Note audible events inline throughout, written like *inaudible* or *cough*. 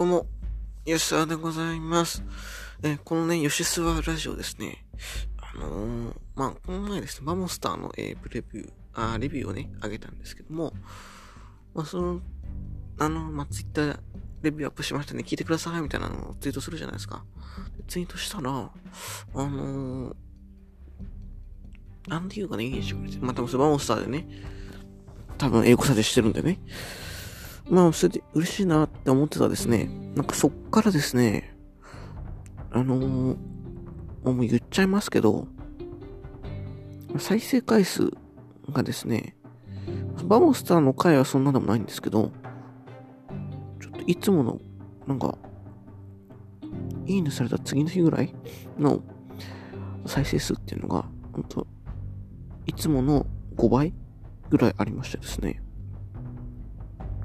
どうも、吉沢でございます。えーこのね、吉沢ラジオですね。あのーまあ、この前ですね、マモスターの、えープレビュー、あーレビューをね、あげたんですけども、まあ、その、あの、まあ、ツイッターレビューアップしましたね、聞いてください、みたいなのをツイートするじゃないですか。ツイートしたら、あのーなんていうかね、いいでしょうね。まあ、多分それマモスターでね、多分英語査定してるんでね。まあ、それで嬉しいなって思ってたですね、なんかそっからですね、あのーもう言っちゃいますけど、再生回数がですね、バモスターの回はそんなでもないんですけど、ちょっといつもの、なんか、いいねされた次の日ぐらいの再生数っていうのが、本当いつもの5倍ぐらいありましてですね。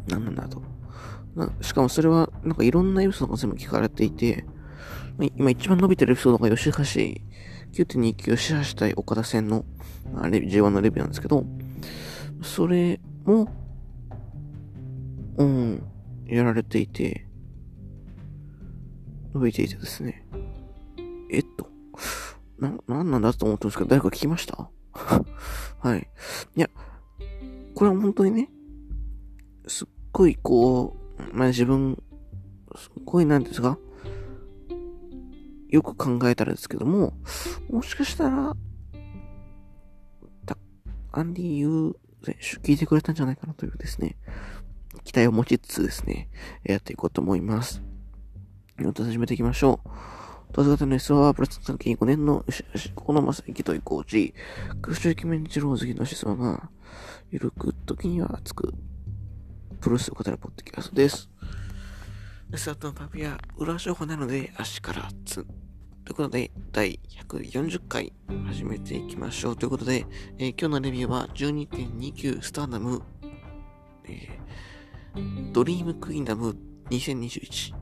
なんなんだと。なしかもそれは、なんかいろんなエピソードが全部聞かれていて、今一番伸びてるエピソードが吉橋9.29吉橋対岡田戦のあレビ J1 のレビューなんですけど、それも、うん、やられていて、伸びていてですね。えっと、な、なんなんだと思ったんですけど、誰か聞きました？*laughs* はい。いや、これは本当にね、すっごいこう、まあ自分、すっごいなんですかよく考えたらですけども、もしかしたら、た、アンディ・ユー選手聞いてくれたんじゃないかなというですね、期待を持ちつつですね、やっていこうと思います。では始めていきましょう。当時型の S はプラス3期5年のこの正幸と移行時、空襲駅面一郎好きのシスワが、ゆるく時には熱く、プロレスを語るポッドキャストです。スタートのパピア、裏情報なので足からつ。ということで、第140回始めていきましょう。ということで、えー今日のレビューは12.29スターダム、えードリームクイーンダム2021。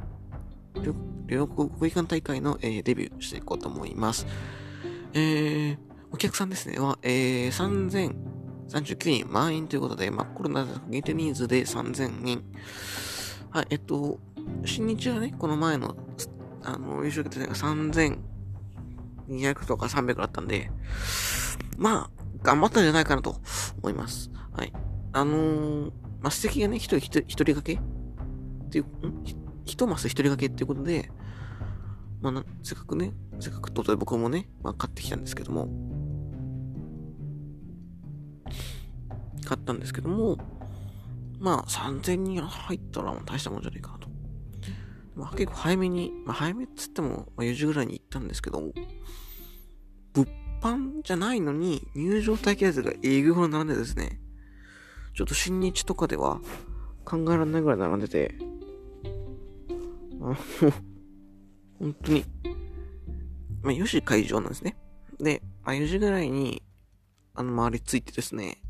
両両国国技館大会の、えーレビューしていこうと思います。えー、お客さんですね、は、えー、39人満員ということで、まあ、コロナ限定人数で3000人。はい、えっと、新日はね、この前の、あの、優勝決定が3200とか300だったんで、まあ、頑張ったんじゃないかなと思います。はい。あのー、マス席がね、一人一人掛け？っていう、ん？一マス一人掛けっていうことで、まあ、せっかくね、せっかくと、僕もね、まあ、買ってきたんですけども、買ったんですけども、まあ、3000人入ったら大したもんじゃないかなと。まあ、結構早めに、まあ、早めっつっても、まあ、4時ぐらいに行ったんですけど、物販じゃないのに、入場待機列がえぐいほど並んでですね、ちょっと新日とかでは考えられないぐらい並んでて、あの、本当に、まあ、4時会場なんですね。で、まあ、4時ぐらいに、あの、周りついてですね、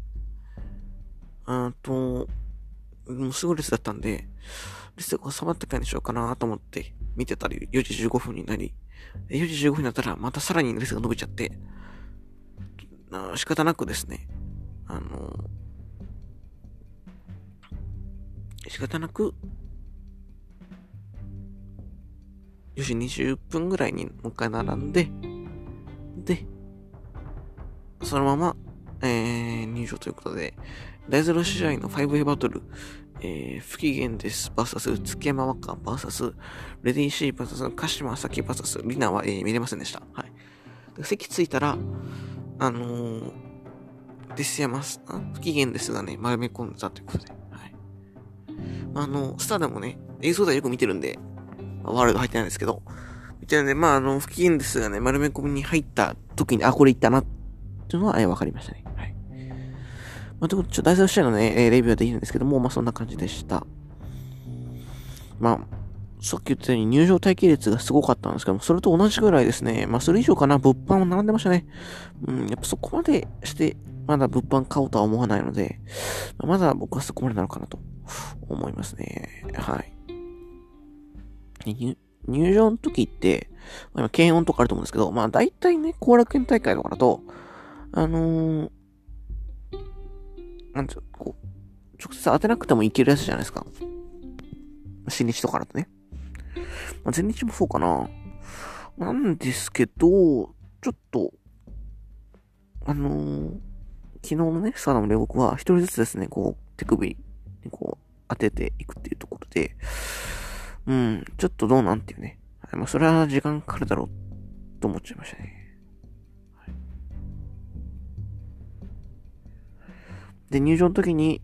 あと、もうすぐ列だったんで、列が収まってからにしようかなと思って見てたり、4時15分になり、4時15分になったらまたさらに列が伸びちゃって、仕方なくですね、あの、仕方なく、4時20分ぐらいにもう一回並んで、で、そのまま、えー、入場ということで、第0試合の 5A バトル、えー、不機嫌です。バーサス、月山若バーサス、レディーシーバーサス、鹿島咲バーサス、リナは、えー見れませんでした。はい。席着いたら、あのー、デス山す、あ不機嫌ですがね、丸め込んでたということで、はい。まあ、あの、スターでもね、映像ではよく見てるんで、まあワールド入ってないんですけど、見てるんで、まあ、あの、不機嫌ですがね、丸め込みに入った時に、あ、これいったな、ってっていうのは、えーわかりましたね。はい。まあ、ということで、ちょっと第3試合のね、えーレビューはできるんですけども、まあ、そんな感じでした。まあ、さっき言ったように入場待機列がすごかったんですけども、それと同じぐらいですね、まあ、それ以上かな、物販も並んでましたね。うん、やっぱそこまでして、まだ物販買おうとは思わないので、まだ僕はそこまでなのかなと思いますね。はい。入入場の時って、まあ、今、検温とかあると思うんですけど、まあ、大体ね、後楽園大会とかだと、あのー、なんていうこう、直接当てなくてもいけるやつじゃないですか。新日とかだとね。まあ、前日もそうかな。なんですけど、ちょっと、あのー、昨日のね、スターダムで僕は一人ずつですね、こう、手首にこう、当てていくっていうところで、うん、ちょっとどうなんていうね。まあ、それは時間かかるだろうと思っちゃいましたね。で、入場の時に、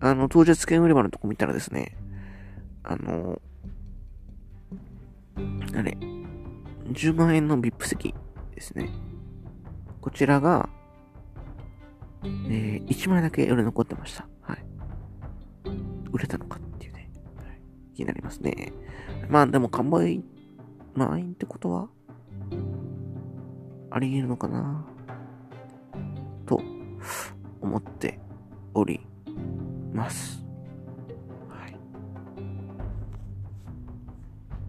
あの、当日券売り場のとこ見たらですね、あの、あれ、10万円の VIP 席ですね。こちらが、えー、1枚だけ売れ残ってました。はい。売れたのかっていうね、はい、気になりますね。まあでも完売満員ってことは、あり得るのかな？と思っております。はい。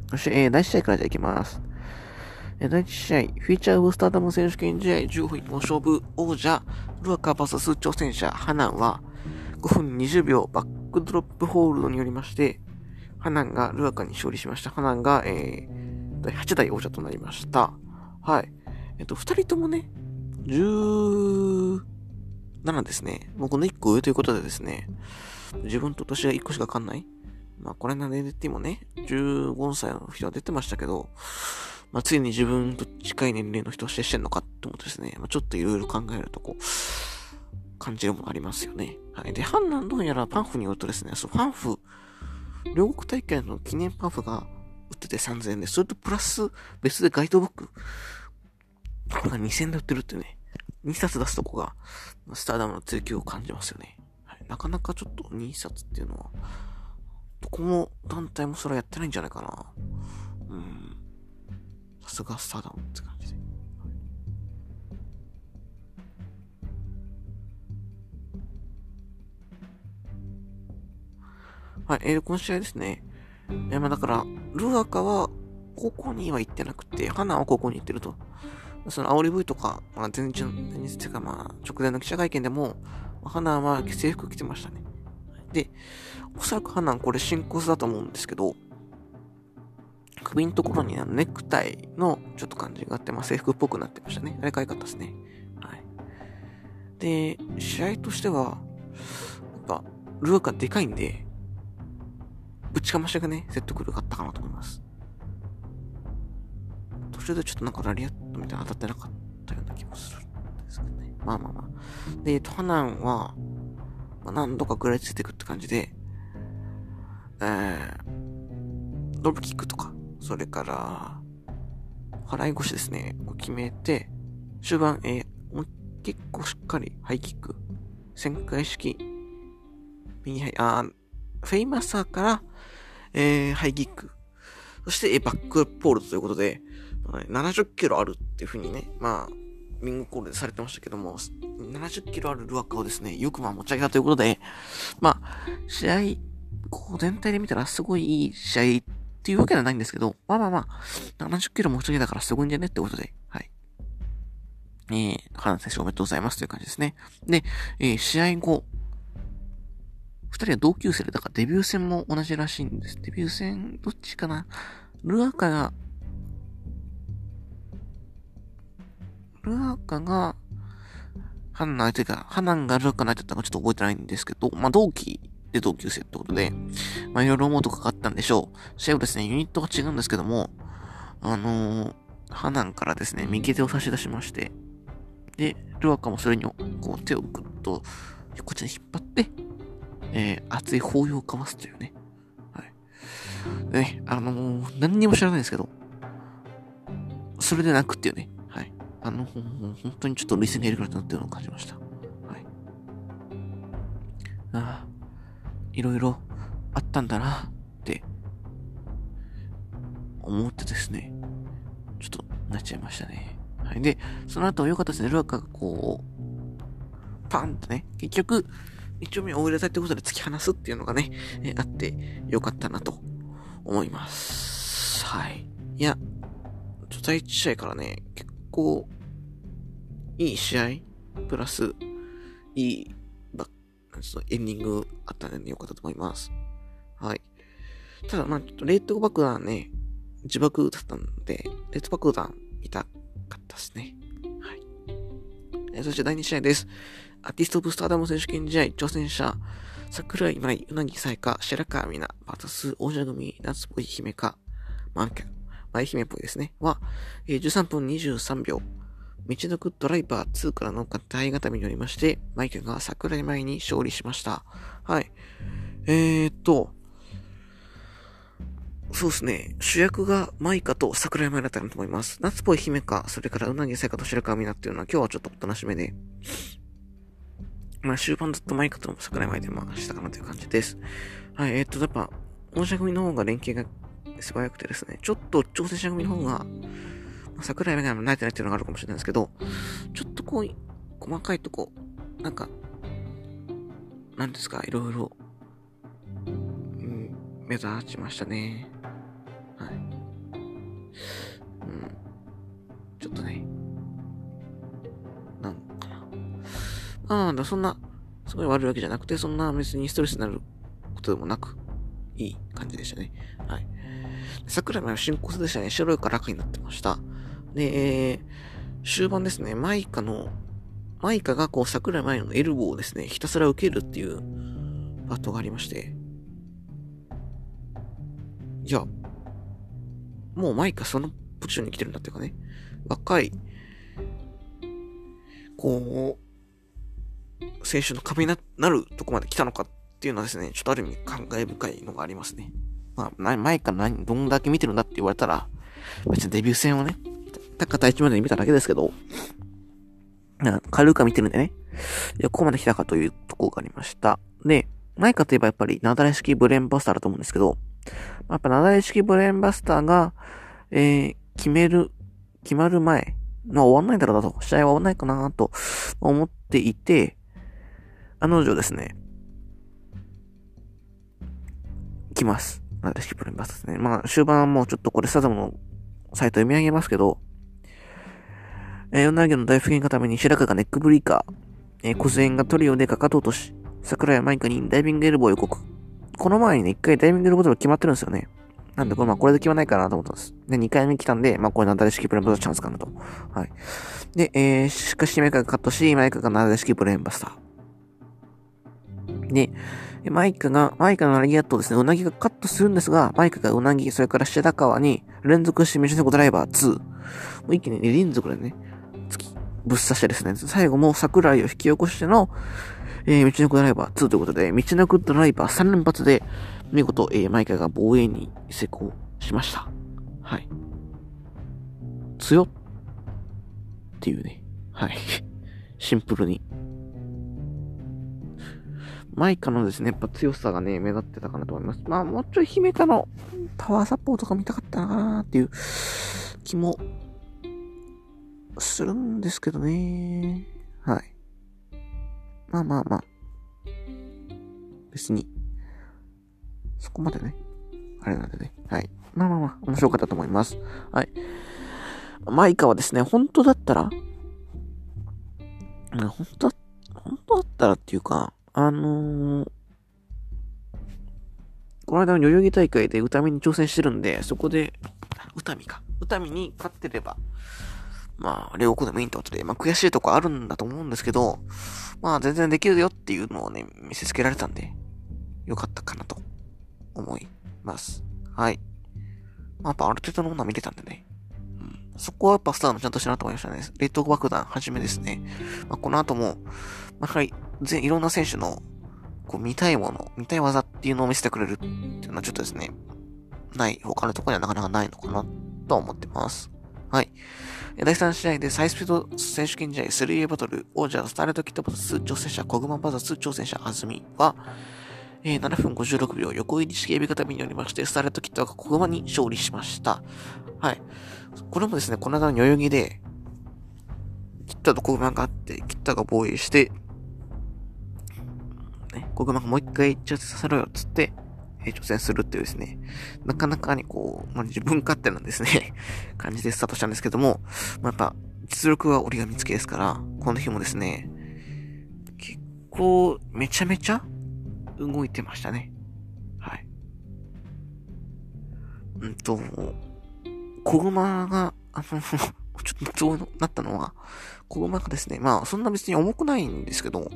そして、えー、第1試合からじゃあいきます。えー、第1試合、フィーチャーウブスターダム選手権試合10分の勝負王者、ルアカー VS 挑戦者、ハナンは、5分20秒バックドロップホールドによりまして、ハナンがルアカに勝利しました。ハナンが、えー、第8代王者となりました。はい。えっと、二人ともね、17ですね。もうこの1個上ということでですね、自分と年が1個しかかんない。まあ、これなでってもね、15歳の人は出てましたけど、まあ、ついに自分と近い年齢の人を接してんのかって思ってですね、まあ、ちょっといろいろ考えるとこう、感じるものありますよね。はい。で、ハンナンどうやらパンフによるとですね、そう、パンフ、両国大会の記念パンフが売ってて3000円で、それとプラス別でガイドブック、これが2000円で売ってるってね、2冊出すとこが、スターダムの追求を感じますよね。はい、なかなかちょっと2冊っていうのは、どこも団体もそれはやってないんじゃないかな。うん。さすがスターダムって感じで。はい、えー、この試合ですね。えー、まあだから、ルアカは高校には行ってなくて、花は高校に行ってると。その煽り V とか、まあ、前日の、前日っていうかまあ、直前の記者会見でも、花は制服着てましたね。で、おそらく花これ新コースだと思うんですけど、首のところにあのネクタイのちょっと感じがあって、まあ制服っぽくなってましたね。あれ可愛かったですね。はい。で、試合としては、やっぱ、ルアカでかいんで、ぶちかましがね、説得力あったかなと思います。途中でちょっとなんかラリアットみたいな当たってなかったような気もするんですけどね。まあまあまあ。で、トハナンは、まあ、何度か食らいついていくって感じで、えー、ドルキックとか、それから、払い腰ですね、を決めて、終盤、えー、結構しっかりハイキック、旋回式、右ハイ、あフェイマサーから、えー、ハイキック。そして、えバックポールということで、まあ、70キロあるっていう風にね、まあ、ミングコールでされてましたけども、70キロあるルアカをですね、よくまあ持ち上げたということで、まあ、試合、こう全体で見たらすごいいい試合っていうわけではないんですけど、まあまあまあ、70キロ持ち上げたからすごいんじゃねってことで、はい。えー、花選手おめでとうございますという感じですね。で、えー、試合後、二人は同級生で、だからデビュー戦も同じらしいんです。デビュー戦、どっちかな？ルアカが、ルアカが、ハナンの相手が、ハナンがルアカの相手だったのかちょっと覚えてないんですけど、まあ、同期で同級生ってことで、まあ、いろいろ思うとかかったんでしょう。試合はですね、ユニットが違うんですけども、あのー、ハナンからですね、右手を差し出しまして、で、ルアカもそれに、こう、手をぐっと、こっちに引っ張って、えー、熱い抱擁を交わすというね。はい。ね、あのー、何にも知らないんですけど、それでなくっていうね。あの、本当にちょっと冷静にやりくらなっていうのを感じました。はい。ああ、いろいろあったんだなって思ってですね、ちょっとなっちゃいましたね。はい。で、その後良かったですね。ルアカがこう、パンとね、結局、一応目を入れたってことで突き放すっていうのがね、えあってよかったなと思います。はい。いや、ちょっと第1試合からね、結構、いい試合、プラス、いい、バちょっとエンディングあったのでよかったと思います。はい。ただ、まあちょっとレートバックはね、自爆だったんで、鉄爆弾見たかったですね。はい。えそして第2試合です。アーティスト・ブ・スターダム選手権試合、挑戦者、桜井舞、うなぎさいか、白川美奈、バタス、王者組、夏っぽい姫か、マンキャ、舞姫っぽいですね。は、えー、13分23秒。道のくドライバー2からの合体固めによりまして、マイケルが桜井舞に勝利しました。はい。えー、っと、そうですね。主役がマイカと桜井舞だったなと思います。夏っぽい姫か、それからうなぎさいかと白川美奈っていうのは今日はちょっとおとなしめで、まあ終盤ずっとマイカと桜井舞でまあしたかなという感じです。はい、えー、っと、やっぱ、大者組の方が連携が素早くてですね、ちょっと挑戦者組の方が、桜井メガネも慣れてないっていうのがあるかもしれないですけど、ちょっとこう、細かいとこ、なんか、なんですか、いろいろ、うん、目立ちましたね。はい。うん。ちょっとね、なんかな。ああ、そんな、すごい悪いわけじゃなくて、そんな別にストレスになることでもなく、いい感じでしたね。はい。桜井は進行でしたね。白いから赤になってました。で、えー、終盤ですね、マイカの、マイカがこう桜井舞のエルボーをですね、ひたすら受けるっていうパットがありまして、いや、もうマイカそのポジションに来てるんだっていうかね、若い、こう、選手の壁になるとこまで来たのかっていうのはですね、ちょっとある意味感慨深いのがありますね。まあ、前から何、どんだけ見てるんだって言われたら、別にデビュー戦をね、高田一までに見ただけですけど、な軽く見てるんでね、いや、ここまで来たかというとこがありました。で、ないかといえばやっぱり、なだれ式ブレーンバスターだと思うんですけど、やっぱなだれ式ブレーンバスターが、えー、決める、決まる前、まあ終わんないだろうなと、試合は終わんないかなと思っていて、あの女ですね、来ます。なだれ式ブレーンバスターですね。まあ終盤はもうちょっとこれサザムのサイト読み上げますけど、えー、女毛の大復元のために白川がネックブリーカー、えー、小杖がトリオでかかと落とし、桜やマイカにダイビングエルボー予告。この前にね、一回ダイビングエルボード決まってるんですよね。なんで、これまあこれで決まないかなと思ったんです。で、二回目来たんで、まあこれなだれ式ブレンバスターチャンスかなと。はい。で、えー、しかしマイカがカットし、マイカがなだれ式ブレンバスター。で、マイカが、マイカのうなぎやっとですね、うなぎがカットするんですが、マイカがうなぎ、それから白川に連続して道の子ドライバー2。もう一気に2連続でね、ぶっ刺してですね、最後も桜井を引き起こしての、えー、道のくドライバー2ということで、道のくドライバー3連発で、見事、えー、マイカが防衛に成功しました。はい。強っていうね。はい。シンプルに。マイカのですね、やっぱ強さがね、目立ってたかなと思います。まあ、もうちょい姫かのパワーサポートが見たかったなーっていう気もするんですけどね。はい。まあまあまあ。別に、そこまでね、あれなんでね。はい。まあまあまあ、面白かったと思います。はい。マイカはですね、本当だったら、本当、本当だったらっていうか、あのー、この間の代々木大会で歌見に挑戦してるんで、そこで、歌見か。歌見に勝ってれば、まあ、両国でもいいってことで、まあ悔しいとこあるんだと思うんですけど、まあ全然できるよっていうのをね、見せつけられたんで、よかったかなと思います。はい。まあやっぱある程度のものは見てたんでね。うん、そこはやっぱスターのちゃんとしたなと思いましたね。冷凍爆弾はじめですね。まあこの後も、まあはい、いろんな選手の、こう見たいもの、見たい技っていうのを見せてくれるっていうのはちょっとですね、ない、他のところにはなかなかないのかなと思ってます。はい。第3試合でサイスピード選手権試合 3A バトル王者スターレットキットバザス挑戦者コグマバザス挑戦者アズミは、えー、7分56秒横入り式エビ固めによりまして、スターレットキットがコグマに勝利しました。はい。これもですね、この間の代々木で、キッタとコグマがあって、キッタが防衛して、ね、コグマがもう一回挑戦させろよっ、つって、え挑戦するっていうですね、なかなかにこう、まあ、自分勝手なんですね、*laughs* 感じでスタートしたんですけども、まあ、やっぱ、実力は折り紙付きですから、この日もですね、結構、めちゃめちゃ動いてましたね。はい。うんと、小熊が、あの、*laughs* ちょっとツボになったのは、小熊がですね、まあ、そんな別に重くないんですけど、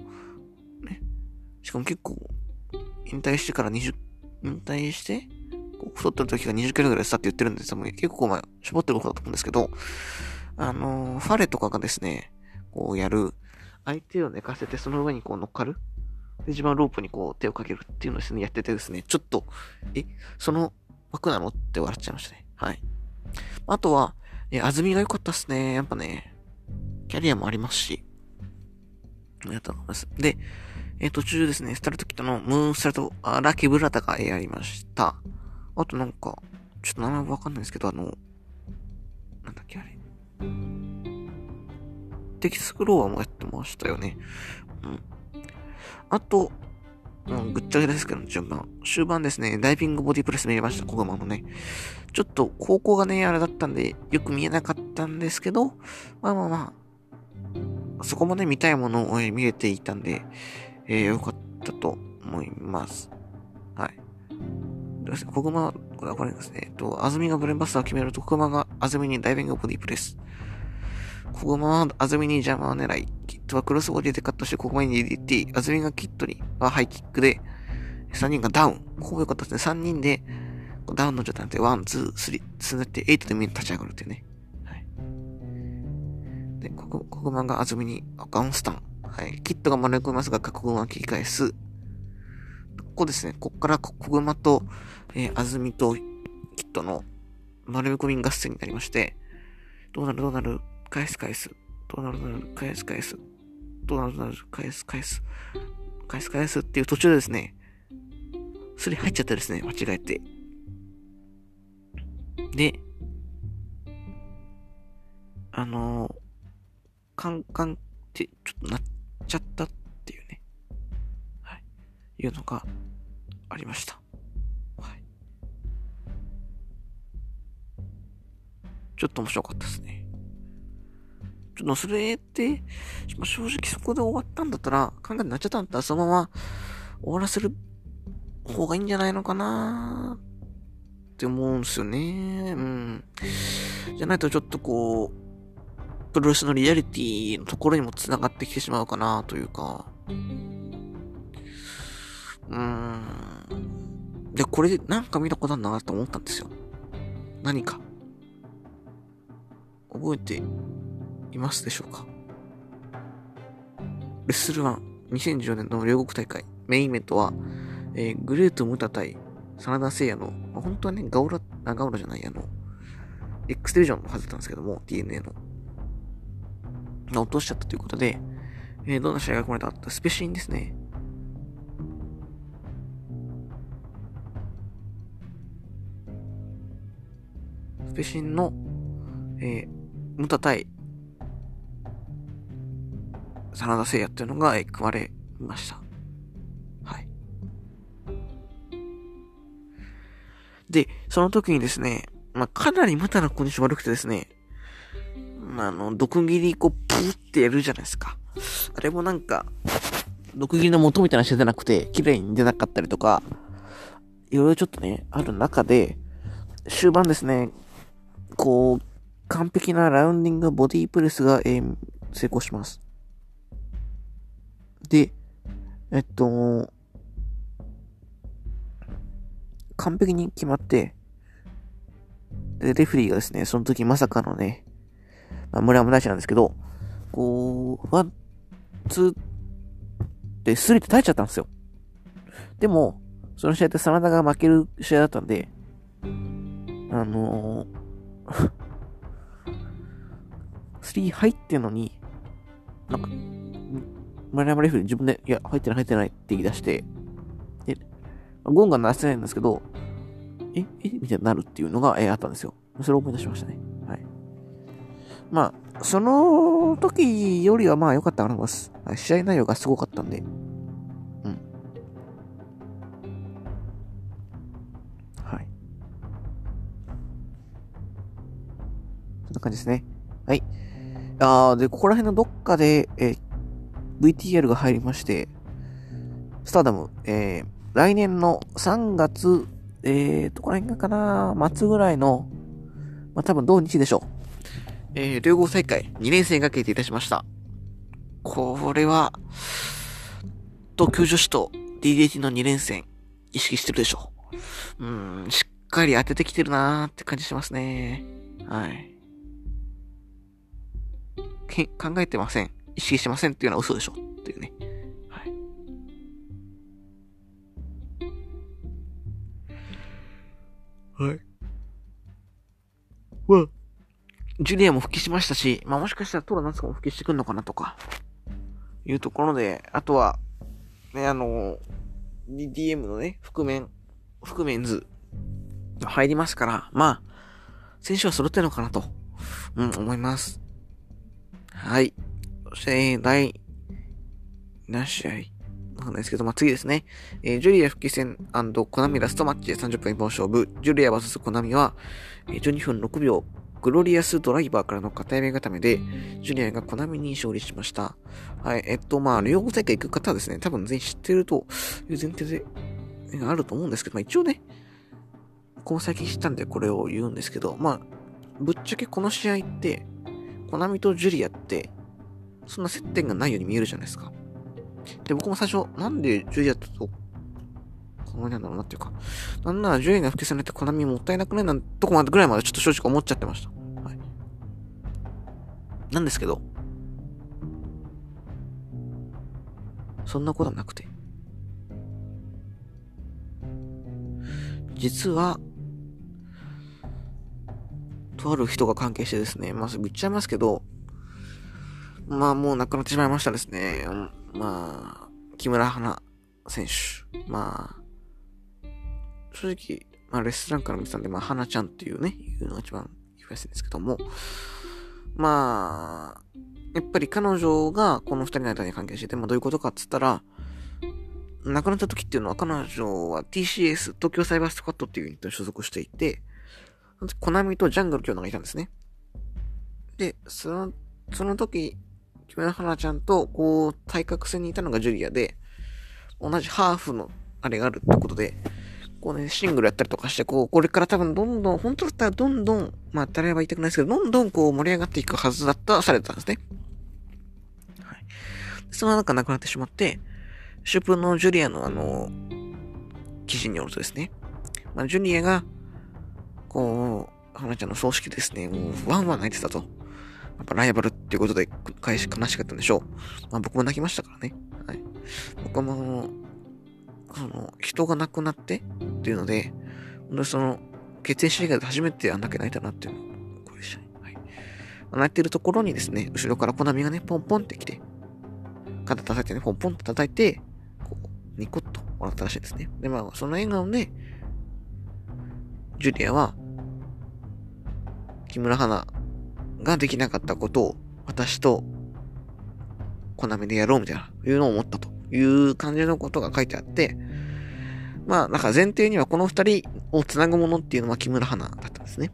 しかも結構、引退してから20、引退して太ってる時が20キロぐらいしたって言ってるんですよ。結構まあ、絞ってることだと思うんですけど、あのー、ファレとかがですね、こうやる、相手を寝かせてその上にこう乗っかる。で、自分はロープにこう手をかけるっていうのをですね、やっててですね、ちょっと、え、その枠なのって笑っちゃいましたね。はい。あとは、え、安住が良かったっすね。やっぱね、キャリアもありますし。ありがとうございます。で、えー、途中ですね、スタルトキットのムーンスタルト、あラキブラタがやりました。あとなんか、ちょっと名前わかんないんですけど、あの、なんだっけあれ。テキスクローアもやってましたよね。うん。あと、うん、ぐっちゃけですけど、順番。終盤ですね、ダイビングボディプレス見れました、小熊のね。ちょっと、高校がね、あれだったんで、よく見えなかったんですけど、まあまあまあ、そこまで見たいものを見れていたんで、えー、よかったと思います。はい。小熊、これわかりますね。えっと、安住がブレンバスターを決めると、小熊が安住にダイビングボディープレス。小熊は安住に邪魔を狙い、キットはクロスボディでカットして小熊に DDT、安住がキットにはハイキックで、3人がダウン。ここ良かったですね。3人で、ダウンの状態で、1、2、3、つなって8でみんな立ち上がるっていうね。はい。で、小熊が安住にガウンスタン。はい。キットが丸め込みますが、小熊は切り返す。ここですね。こっから小熊と、えー、安住とキットの丸め込み合戦になりまして、どうなる？どうなる？返す返す。どうなる？どうなる？返す返す。どうなる？どうなる？返す返す。返す返すっていう途中でですね、すり入っちゃったですね、間違えて。で、あのー、カンカンってちょっとなっちゃったっていうね、はい、いうのがありました。はい。ちょっと面白かったですね。ちょっとそれってま、正直そこで終わったんだったら、考えになっちゃったんだったら、そのまま終わらせる方がいいんじゃないのかなって思うんですよね。うん。じゃないとちょっとこう、プロレスのリアリティのところにも繋がってきてしまうかなというか。うーん。で、これなんか見たことあるなと思ったんですよ。何か。覚えていますでしょうか？レッスル1、2010年の両国大会、メインイベントは、えー、グレート・ムタ対真田聖也の、まあ、本当はね、ガオラ、あ、ガオラじゃない、あの、X ディビジョンのはずだったんですけども、DNA の。落としちゃったということで、えー、どんな試合が組まれたかスペシンですね。スペシンの、えー、ムタ対真田聖也っていうのが、えー、組まれました。はい。で、その時にですね、まあ、かなりムタのコンディション悪くてですね、あ、の、毒斬りこう、プーってやるじゃないですか。あれもなんか、毒斬りの元みたいなして出なくて、綺麗に出なかったりとか、いろいろちょっとね、ある中で、終盤ですね、こう、完璧なラウンディングボディープレスが、えー、成功します。で、えっと、完璧に決まって、で、レフリーがですね、その時まさかのね、まあ、村山大値なんですけど、こう、ワン、ツーでスリーって耐えちゃったんですよ。でも、その試合って真田が負ける試合だったんで、あのー、*laughs* スリー入ってんのに、なんか、村山レフェリー自分で、いや、入ってない入ってないって言い出して、で、ゴンが鳴らしてないんですけど、ええみたいになるっていうのが、えー、あったんですよ。それを思い出しましたね。まあ、その時よりはまあ良かったと思います。試合内容がすごかったんで。うん。はい。そんな感じですね。はい。あー、で、ここら辺のどっかで、えー、VTR が入りまして、スターダム、えー、来年の3月、えー、どこら辺かな、末ぐらいの、まあ、多分同日でしょう。えー、両合再開2連戦が決定いたしました。これは、東京女子と DDT の2連戦、意識してるでしょう。うん、しっかり当ててきてるなーって感じしますね。はい。け考えてません。意識してませんっていうのは嘘でしょっていうね。はい。はい。まあ、ジュリアも復帰しましたし、まあもしかしたらトラナツコも復帰してくんのかなとか、いうところで、あとは、ね、あの、DDM のね、覆面、覆面図、入りますから、まあ、選手は揃ってるのかなと、うん、思います。はい。そして、第、何試合？わかんないですけど、まあ、次ですね。えー、ジュリア復帰戦コナミラストマッチで30分一本勝負。ジュリア VS コナミは、えー、12分6秒、グロリアスドライバーからの片目固めで、ジュリアがコナミに勝利しました。はい、えっと、まあ、両国大会行く方はですね、多分全員知ってるという前提で、あると思うんですけど、まあ一応ね、この最近知ったんでこれを言うんですけど、まあ、ぶっちゃけこの試合って、コナミとジュリアって、そんな接点がないように見えるじゃないですか。で、僕も最初、なんでジュリアとこのなんだろうなっていうか、なんならジュリアが復帰されてコナミもったいなくないなんとこまでぐらいまでちょっと正直思っちゃってました。はい。なんですけど、そんなことはなくて。実は、とある人が関係してですね、まあ、言っちゃいますけど、まあもう亡くなってしまいましたですね。まあ、木村花選手。まあ、正直、まあレストランから見てたんで、まあ花ちゃんっていうね、いうのが一番言いやすいんですけども、まあ、やっぱり彼女がこの二人の間に関係してて、まあどういうことかっつったら、亡くなった時っていうのは彼女は TCS、東京サイバースクワットっていうユニットに所属していて、コナミとジャングル京奈がいたんですね。で、その、その時、木村花ちゃんと、こう、対角線にいたのがジュリアで、同じハーフのあれがあるってことで、こうね、シングルやったりとかして、こう、これから多分どんどん、本当だったらどんどん、まあ、誰は言いたくないですけど、どんどんこう盛り上がっていくはずだった、されてたんですね。はい。その中なくなってしまって、シュプのジュリアのあの、記事によるとですね、まあ、ジュリアが、こう、花ちゃんの葬式ですね、もう、ワンワン泣いてたと。やっぱライバルっていうことで、返し悲しかったんでしょう。まあ僕も泣きましたからね。はい。僕も、その、人が亡くなってっていうので、本当その、血縁試合で初めてあんだけ泣いたなっていうのをこれでしたね。はい。泣いてるところにですね、後ろからコナミがね、ポンポンって来て、肩叩いてね、ポンポンって叩いて、こうニコッと笑ったらしいですね。で、まあ、その笑顔で、ジュリアは、木村花ができなかったことを、私と、コナミでやろうみたいな、いうのを思ったという感じのことが書いてあって、まあ、なんか前提にはこの二人を繋ぐものっていうのは木村花だったんですね。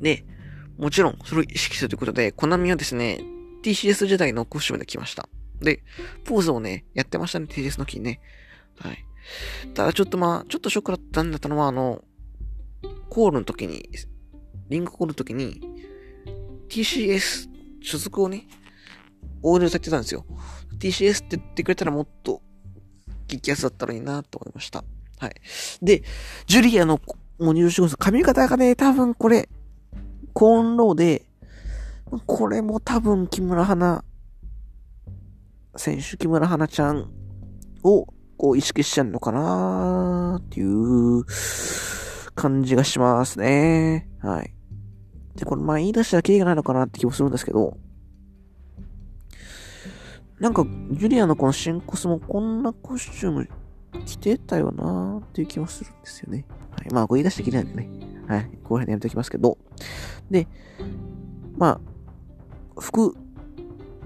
で、もちろん、それを意識するということで、コナミはですね、TCS 時代のコスチュームで来ました。で、ポーズをね、やってましたね、TGS の木にね。はい。ただちょっとまあ、ちょっとショックだったんだったのは、あの、コールの時に、リンクコールの時に、TCS 所属をね、応援されてたんですよ。TCS って言ってくれたらもっと、激安だったのになと思いました。はい。で、ジュリアの、もう入手後髪型がね、多分これ、コーンローで、これも多分木村花選手、木村花ちゃんをこう意識しちゃうのかなっていう感じがしますね。はい。で、これまあ言い出したらキリがないのかなって気もするんですけど、なんか、ジュリアのこの新コスもこんなコスチューム着てたよなーっていう気もするんですよね。はい。まあ、これ言い出してきないんでね。はい。この辺でやめておきますけど。で、まあ、服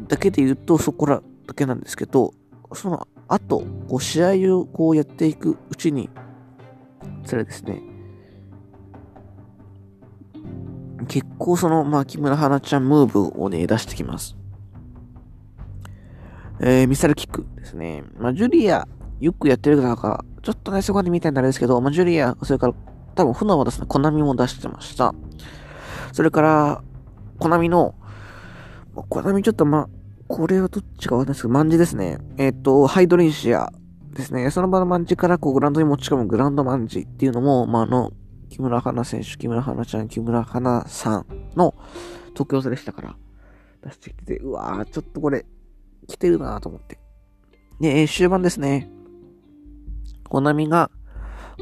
だけで言うとそこらだけなんですけど、その後、こう試合をこうやっていくうちに、それですね、結構その、まあ、木村花ちゃんムーブをね、出してきます。えー、ミサルキックですね。まあ、ジュリア、よくやってるからか、ちょっとね、そこで見たいんですけど、まあ、ジュリア、それから多分、船はですね、コナミも出してました。それから、コナミの、コナミちょっとま、これはどっちかわかんないですけど、マンジですね。えっ、ー、と、ハイドレンシアですね。その場のマンジからこうグランドに持ち込むグランドマンジっていうのも、まあ、あの、木村花選手、木村花ちゃん、木村花さんの特許でしたから、出してきて、うわー、ちょっとこれ、来てるなと思って。で、終盤ですね。コナミが、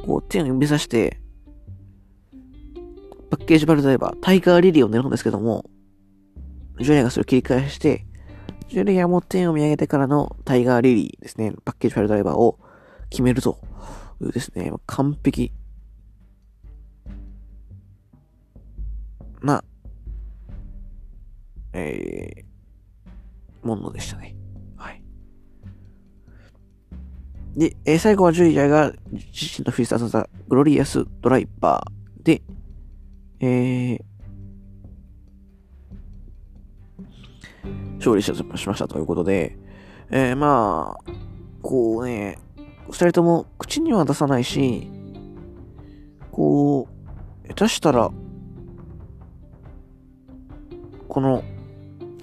こう、手を指さして、パッケージバルドライバー、タイガーリリーを狙うんですけども、ジュリアがそれを切り返して、ジュリアも点を見上げてからのタイガーリリーですね、パッケージファイルドライバーを決めるというですね、完璧な、えー、ものでしたね。はい。で、えー、最後はジュリアが自身のフィスターズザグロリアスドライバーで、えー、勝利しましたということで、えー、まあ、こうね、二人とも口には出さないし、こう、下手したら、この、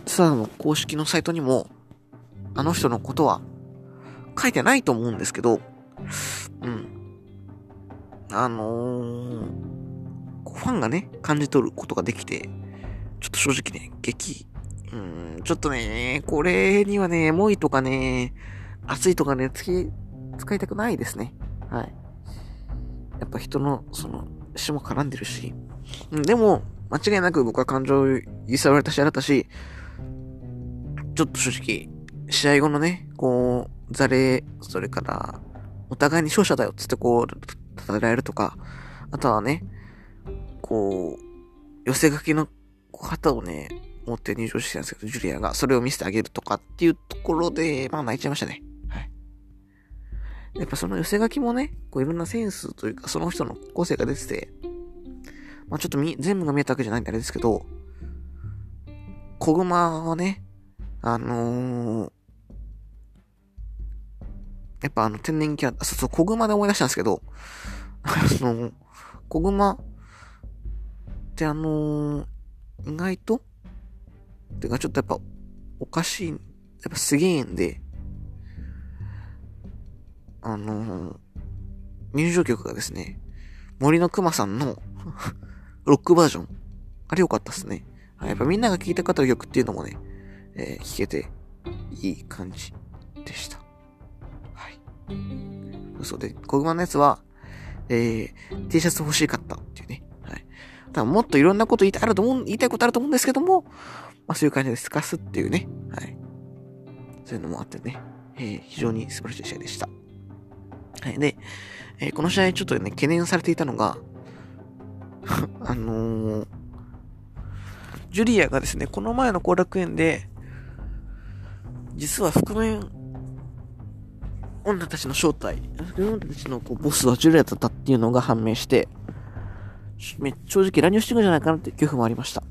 ツアーの公式のサイトにも、あの人のことは書いてないと思うんですけど、うん。あのー、ファンがね、感じ取ることができて、ちょっと正直ね、激うん、ちょっとね、これにはね、エモいとかね、熱いとかね、つき、使いたくないですね。はい。やっぱ人の、その、死も絡んでるし。うん、でも、間違いなく僕は感情を揺さぶられたし、あったし、ちょっと正直、試合後のね、こう、ザレ、それから、お互いに勝者だよっつってこう、戦えられるとか、あとはね、こう、寄せ書きの旗をね、持って入場してたんですけど、ジュリアがそれを見せてあげるとかっていうところで、まあ泣いちゃいましたね。はい。やっぱその寄せ書きもね、こういろんなセンスというか、その人の個性が出てて、まあちょっとみ、全部が見えたわけじゃないんであれですけど、小熊はね、あのー、やっぱあの天然キャラ、そうそう、小熊で思い出したんですけど、*laughs* あの、小熊ってあのー、意外とてかちょっとやっぱおかしい、やっぱすげえんで、あのー、入場曲がですね、森の熊さんの *laughs* ロックバージョン。あれ良かったっすね。やっぱみんなが聴いた方の曲っていうのもね、えー、聴けていい感じでした。はい。嘘で、小熊のやつは、えー、T シャツ欲しかったっていうね。はい。多分もっといろんなこと言いたいあると思う、言いたいことあると思うんですけども、まあそういう感じで透かすっていうね。はい。そういうのもあってね。えー、非常に素晴らしい試合でした。はい。で、えー、この試合ちょっとね、懸念されていたのが、*laughs* あのー、ジュリアがですね、この前の後楽園で、実は覆面女たちの正体、覆面女たちのこうボスはジュリアだったっていうのが判明して、正直乱入してくんじゃないかなって恐怖もありました。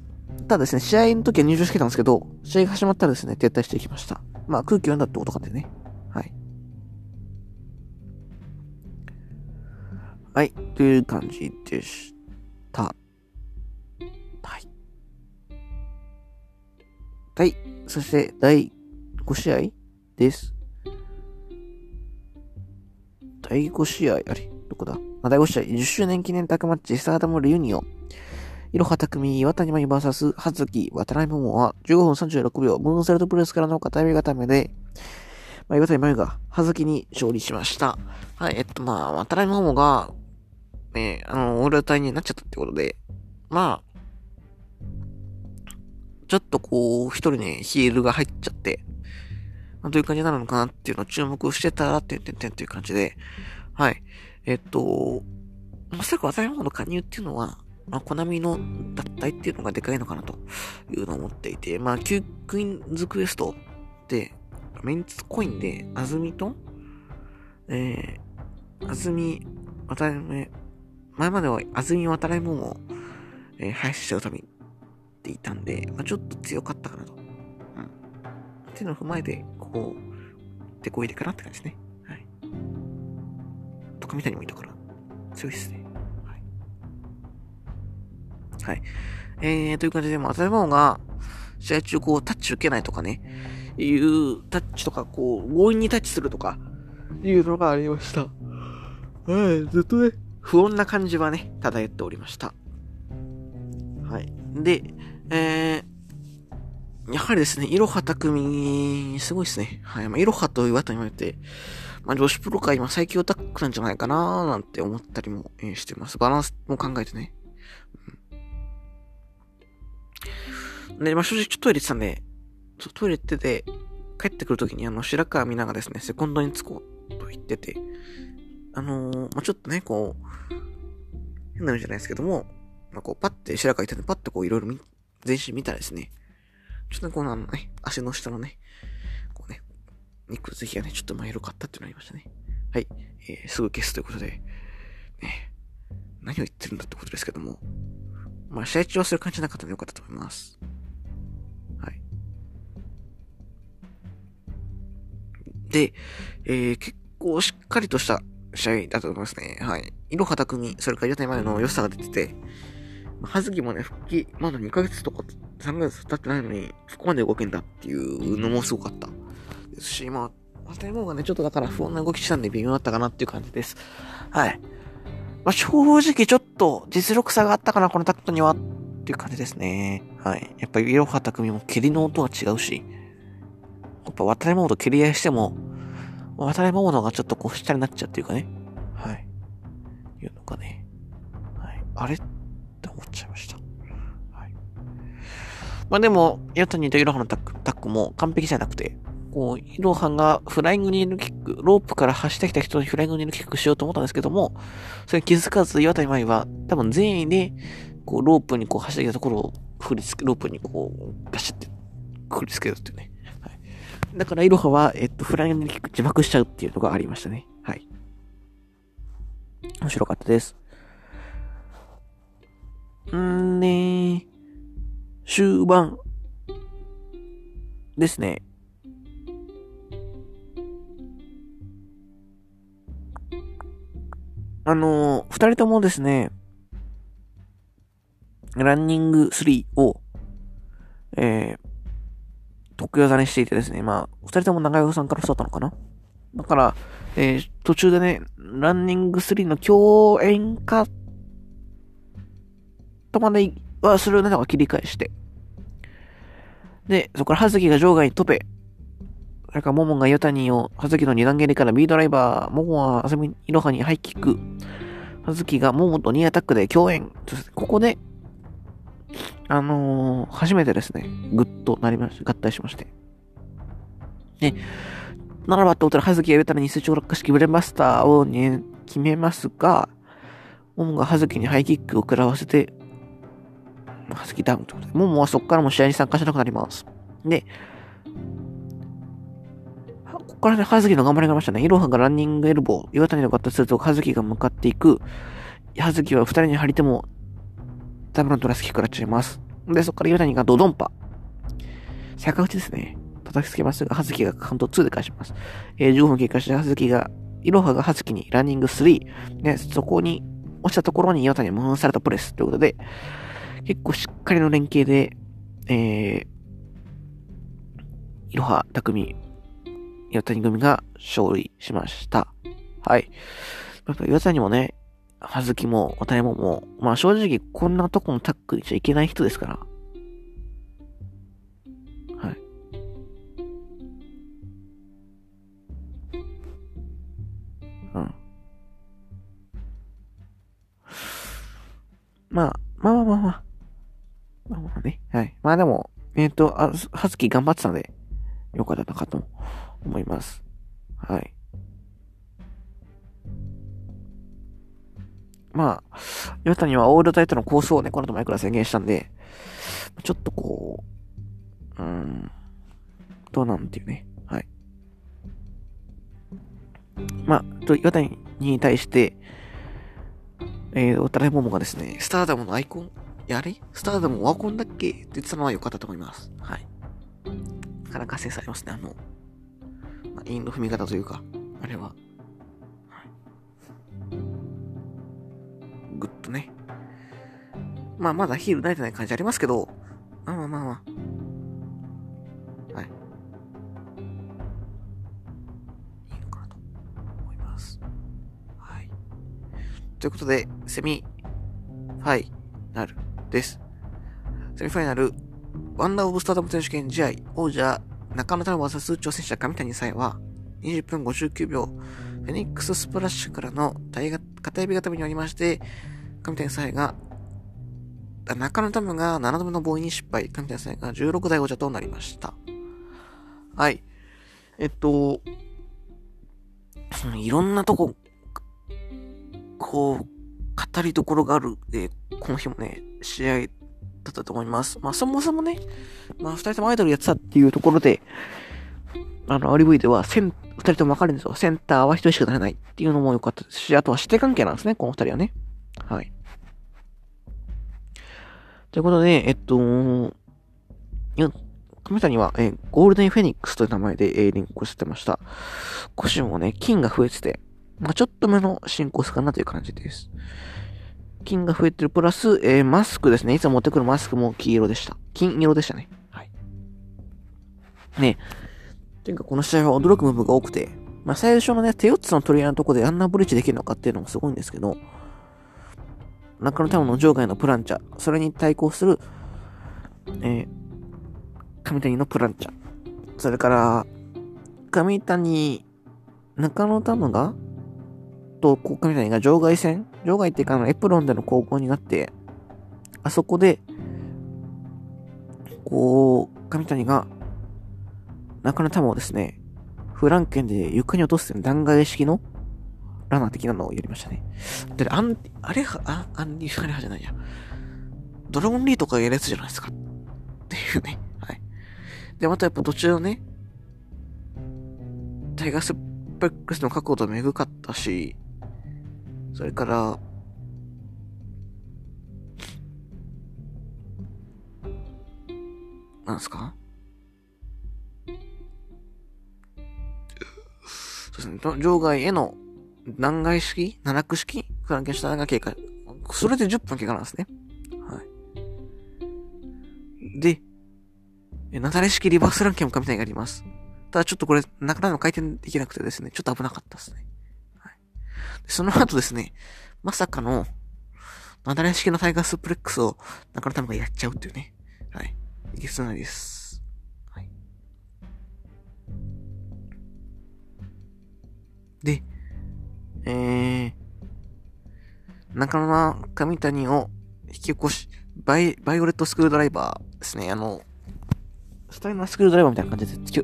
ただですね、試合の時は入場してたんですけど、試合が始まったらですね、撤退していきました。まあ空気読んだってことかってね。はい。はい、という感じでした。はい。はい、そして第5試合です。第5試合、あれ？どこだ？第5試合、10周年記念タッグマッチ、スターダムリユニオン。いろはたくみ、岩谷真由 VS、はずき、渡辺桃は15分36秒、ムーンサルトプレスからの片指固めで、まあ、岩谷真由が、はずきに勝利しました。はい、えっと、まあ、渡辺桃が、ね、あの、オール隊になっちゃったってことで、まあ、ちょっとこう、一人ね、ヒールが入っちゃって、どういう感じになるのかなっていうのを注目してたら、てんてんてんっていう感じで、はい。えっと、まさか渡辺桃の加入っていうのは、まあ、コナミの脱退っていうのがでかいのかなというのを思っていて、まあ、キュクイーンズクエストで、メンツコインで、あずみと、えー、あずみ、渡辺、前まではあずみ渡辺もも、えー、配信しちゃうためにっていたんで、まあ、ちょっと強かったかなと。うん。っていうのを踏まえて、こう、でこいでかなって感じですね。はい。とかみたいにもいたから、強いっすね。はい。はい。えー、という感じで、まあ、当たり前が、試合中こう、タッチ受けないとかね、いうタッチとか、こう、強引にタッチするとか、いうのがありました。はい、ずっとね、不穏な感じはね、漂っておりました。はい。で、えー、やはりですね、いろは匠、すごいですね。はい。まあ、いろはと岩谷までて、まあ、女子プロ界今最強タックなんじゃないかなーなんて思ったりも、え、してます。バランスも考えてね。うん、で、まあ、正直ちょっとトイレ行ってたんで、ちょトイレ行ってて、帰ってくるときにあの、白川美奈がですね、セコンドに着こうと言ってて、あのー、まあ、ちょっとね、こう、変な意味じゃないですけども、まあ、こう、パッて白川行ってパッてこう、いろいろ全身見たらですね、ちょっとこのね、足の下のね、こうね肉付きがね、ちょっとまあかったってなりましたね。はい。えー、すぐ消すということで、ね、何を言ってるんだってことですけども、まあ、試合中はそういう感じなかったのでよかったと思います。はい。で、えー、結構しっかりとした試合だと思いますね。はい。いろはたくみ、それから屋台までの良さが出てて、まあ、はずきもね、復帰、まだ2ヶ月とか3月経ってないのに、そこまで動けんだっていうのもすごかった。ですし、まあ、当たり前がね、ちょっとだから不穏な動きしたんで微妙だったかなっていう感じです。はい。まあ、正直ちょっと実力差があったかな、このタクトにはっていう感じですね。はい。やっぱり、イロハ匠も蹴りの音が違うし、やっぱ渡りモード蹴り合いしても、渡りモードがちょっとこう下になっちゃうっていうかね。はい。いうのがね。はい。あれって思っちゃいました。まあでも、ヤタニとイロハのタック、タックも完璧じゃなくて、こう、イロハがフライングニールキック、ロープから走ってきた人にフライングニールキックしようと思ったんですけども、それ気づかず岩谷舞は多分善意で、こう、ロープにこう走ってきたところを振り付け、ロープにこう、ガシって振り付けるっていうね。はい。だからイロハは、えっと、フライングニールキック自爆しちゃうっていうのがありましたね。はい。面白かったです。んーねー終盤ですね。あのー、二人ともですね、ランニング3を、えー、特用座にしていてですね、まあ、二人とも長与さんから教わったのかな？だから、えー、途中でね、ランニング3の共演化とまではするのが切り返して、で、そこから葉月が場外に飛べ、それから、モモがヨタニを、はずきの二段蹴りから B ドライバー、モモはあさみいろはにハイキック、はずきがモモと2アタックで共演。ここで、あのー、初めてですね、ぐっとなりまして合体しまして。で、ならばってことで、はずきがヨタニに垂直落下式ブレマスターを、ね、決めますが、モモがはずきにハイキックを食らわせて、はずきダウンということで、モモはそこからも試合に参加しなくなります。で、ここからね、葉月の頑張りがましたね。いろはがランニングエルボー、岩谷の方すると、葉月が向かっていく。葉月は二人に張り手も、ダブルのトラスキ食らっちゃいます。で、そこから岩谷がドドンパ。逆打ちですね。叩きつけますが、葉月がカウント2で返します。えー、15分経過して、葉月が、いろはが葉月にランニング3。で、そこに、落ちたところに岩谷ムーンサルトプレスということで、結構しっかりの連携で、えー、いろは、匠、岩谷組が勝利しました。はい。やっぱ岩谷もね、葉月も渡山も、まあ正直こんなとこのタックにしちゃいけない人ですから。はい。うん。まあ、まあまあまあまあ。まあまあね。はい。まあでも、えっ、ー、と、あ、はずき頑張ってたので、よかったかと思います。はい。まあ、ヨタにはオールドタイトの構想をね、この後マイクラ宣言したんで、ちょっとこう、うん、どうなんていうね。はい。まあ、と、ヨタに対して、えー、おたらいももがですね、スターダムのアイコン、やれ？スターダムオワコンだっけ？って言ってたのは良かったと思います。はい。なかなか精されますね、あの、まあ、韻の踏み方というか、あれは。はい、ぐっとね。まあ、まだヒール慣れてない感じありますけど、まあまあまあまあ。はい。いいのかなと思います。はい。ということで、セミファイナルです。セミファイナル、ワンダーオブスタートム選手権試合、王者、中野太郎 VS 挑戦者上谷さえは、20分59秒、フェニックススプラッシュからの大片指固めにありまして、上谷さえが中野タムが7度目の防衛に失敗。神谷さんが16代王者となりました。はい。えっと、いろんなとこ、こう、語りどころがある、えこの日もね、試合だったと思います。まあ、そもそもね、まあ、二人ともアイドルやってたっていうところで、あの、アリブイでは、セン、二人とも分かるんですよ。センターは一人しかなれないっていうのも良かったですし、あとは指定関係なんですね、この二人はね。はい。ということで、えっと、亀谷は、えー、ゴールデンフェニックスという名前で、えー、リンクしてました。腰もね、金が増えてて、まあ、ちょっと目の進行数かなという感じです。金が増えてるプラス、えー、マスクですね。いつも持ってくるマスクも黄色でした。金色でしたね。はい。ねていうかこの試合は驚く部分が多くて、まあ、最初のね、手四つの取り合いのとこであんなブリッジできるのかっていうのもすごいんですけど、中野タウンの場外のプランチャ、それに対抗する、えー、上谷のプランチャ、それから、上谷、中野タウンが、と、上谷が場外戦？場外っていうか、あの、エプロンでの高校になって、あそこで、こう、上谷が、中野タムをですね、フランケンで床に落とす弾劾式のラナー的なのをやりましたね。で、アン、あれは、あ、アンディ・ファレハじゃないや。ドラゴンリーとかやるやつじゃないですか。っていうね。はい。で、またやっぱ途中のね、タイガースペックスの角度めぐかったし、それから、なんすか？そうですね、場外への何階式 ?7 区式？フランケンシュタインが経過。それで10分経過なんですね。はい。で、なだれ式リバースランケンも神谷があります。ただちょっとこれ、なかなか回転できなくてですね、ちょっと危なかったですね。その後ですね、まさかの、なだれ式のタイガースプレックスを中野玉がやっちゃうっていうね。はい。いけそうないです。はい。で、えー、中野上谷を引き起こし、バイ、バイオレットスクリュードライバーですね。あの、スタイルのスクリュードライバーみたいな感じで、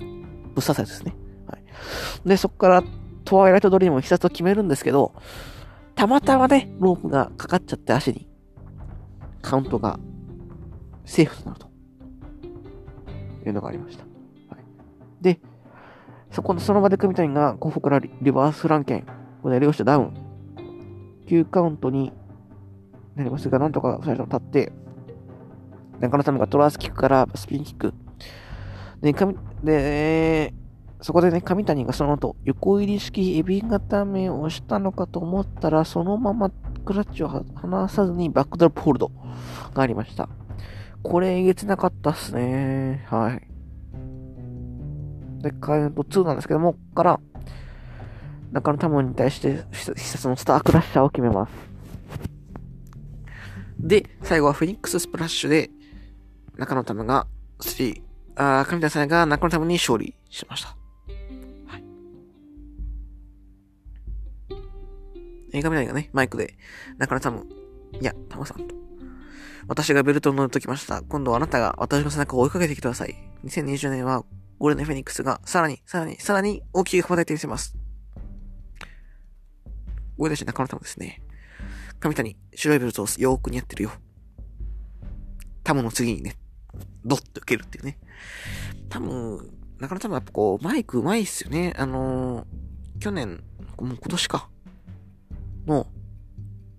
ぶっ刺されですね。はい。で、そこから、トワイライトドリームを必殺を決めるんですけど、たまたまね、ロープがかかっちゃって足に、カウントがセーフとなると。いうのがありました。はい。で、そこの、その場で組みたいが、後方からリバースフランケン、これ両者ダウン。9カウントになりますが、なんとか最初立って、中野さんがトラースキックからスピンキック。で、で、そこでね、上谷がその後、横入り式エビ固めをしたのかと思ったら、そのままクラッチを離さずにバックドロップホールドがありました。これ、えげつなかったっすね。はい。で、カウント2なんですけども、ここから、中野タムに対して必殺のスタークラッシャーを決めます。で、最後はフェニックススプラッシュで、中野タムが3、あ神田さんが中野タムに勝利しました。映画未来がね、マイクで、中野タム、いや、タムさんと。私がベルトを乗るときました。今度はあなたが私の背中を追いかけてください。2020年はゴールデンフェニックスがさらに、さらに、さらに大きく羽ばたいてみせます。俺たち中野タムですね。神谷、白いベルトをよーく似合ってるよ。タムの次にね、ドッと受けるっていうね。タム、中野タムやっぱこう、マイク上手いっすよね。あのー、去年、もう今年か。の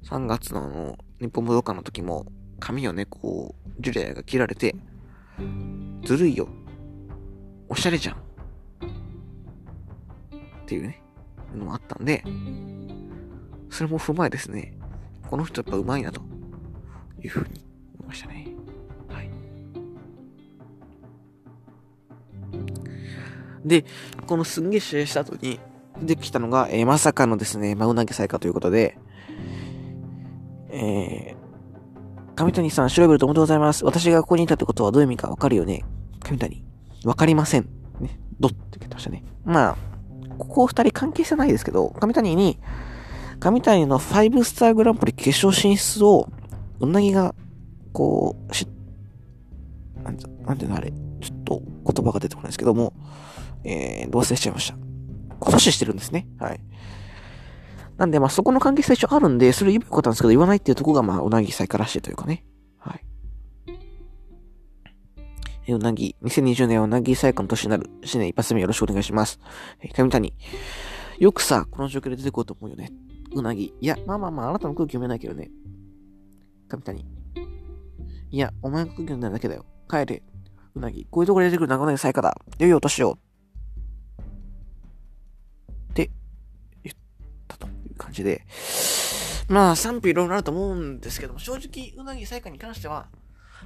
3月のあの日本武道館の時も髪をね、こう、ジュリアが切られて、ずるいよ。おしゃれじゃん。っていうね、のもあったんで、それも踏まえですね、この人やっぱうまいなというふうに思いましたね。はい。で、このすんげえ試合した後に、出てきたのが、えー、まさかのですね、まあ、うなぎ祭かということで、えー、上谷さん、白いベルトおめでとうございます。私がここにいたってことはどういう意味かわかるよね上谷。わかりません。ね、ドって言ってましたね。まあ、ここ二人関係性ないですけど、上谷に、上谷の5スターグランプリ決勝進出を、うなぎが、こう、し、なんて、なんていうのあれ、ちょっと言葉が出てこないですけども、えー、忘れしちゃいました。今年してるんですね。はい。なんで、まあ、そこの関係性一応あるんで、それ言えばよかったんですけど、言わないっていうとこが、まあ、うなぎ最からしいというかね。はい。え、うなぎ、2020年はうなぎ最下の年になる。新年一発目よろしくお願いします。え、上谷。よくさ、この状況で出てこうと思うよね。うなぎ。いや、まあまあまあ、あなたの空気読めないけどね。上谷。いや、お前が空気読んだだけだよ。帰れ。うなぎ。こういうところで出てくる長年最下だ。良いお年を。感じで。まあ、賛否いろいろあると思うんですけども、正直、うなぎ最下に関しては、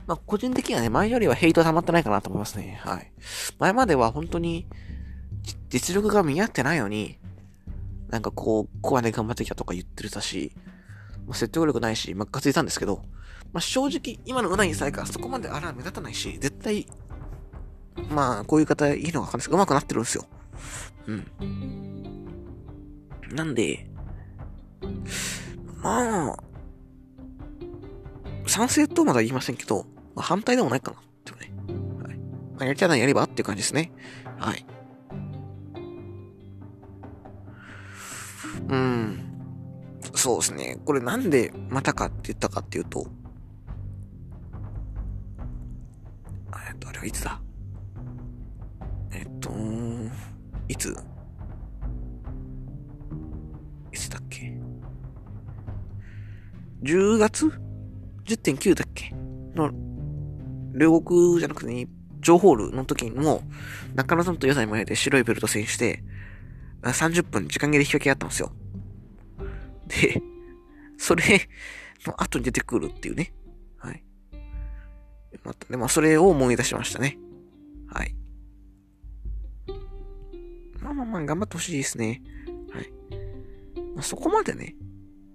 まあ、個人的にはね、前よりはヘイト溜まってないかなと思いますね。はい。前までは本当に、実力が見合ってないのに、なんかこう、コアで頑張ってきたとか言ってるたし、まあ、説得力ないし、まっかついたんですけど、まあ、正直、今のうなぎさえかそこまであら目立たないし、絶対、まあ、こういう方いいのがわかんないです上手くなってるんですよ。うん。なんで、まあ、賛成とまだ言いませんけど、まあ、反対でもないかなってね。はい。まあ、やりたいならやればっていう感じですね。はい。うん。そうですね。これなんでまたかって言ったかっていうと、えっと、あれはいつだ？えっと、いつ？?10 月 ?10.9 だっけ？の、両国じゃなくて、ね、ジョホールの時にも、中野さんと与田前で白いベルト戦して、30分時間切れ引き分けあったんですよ。で、それの後に出てくるっていうね。はい。また、でもそれを思い出しましたね。はい。まあまあまあ、頑張ってほしいですね。はい。まあ、そこまでね、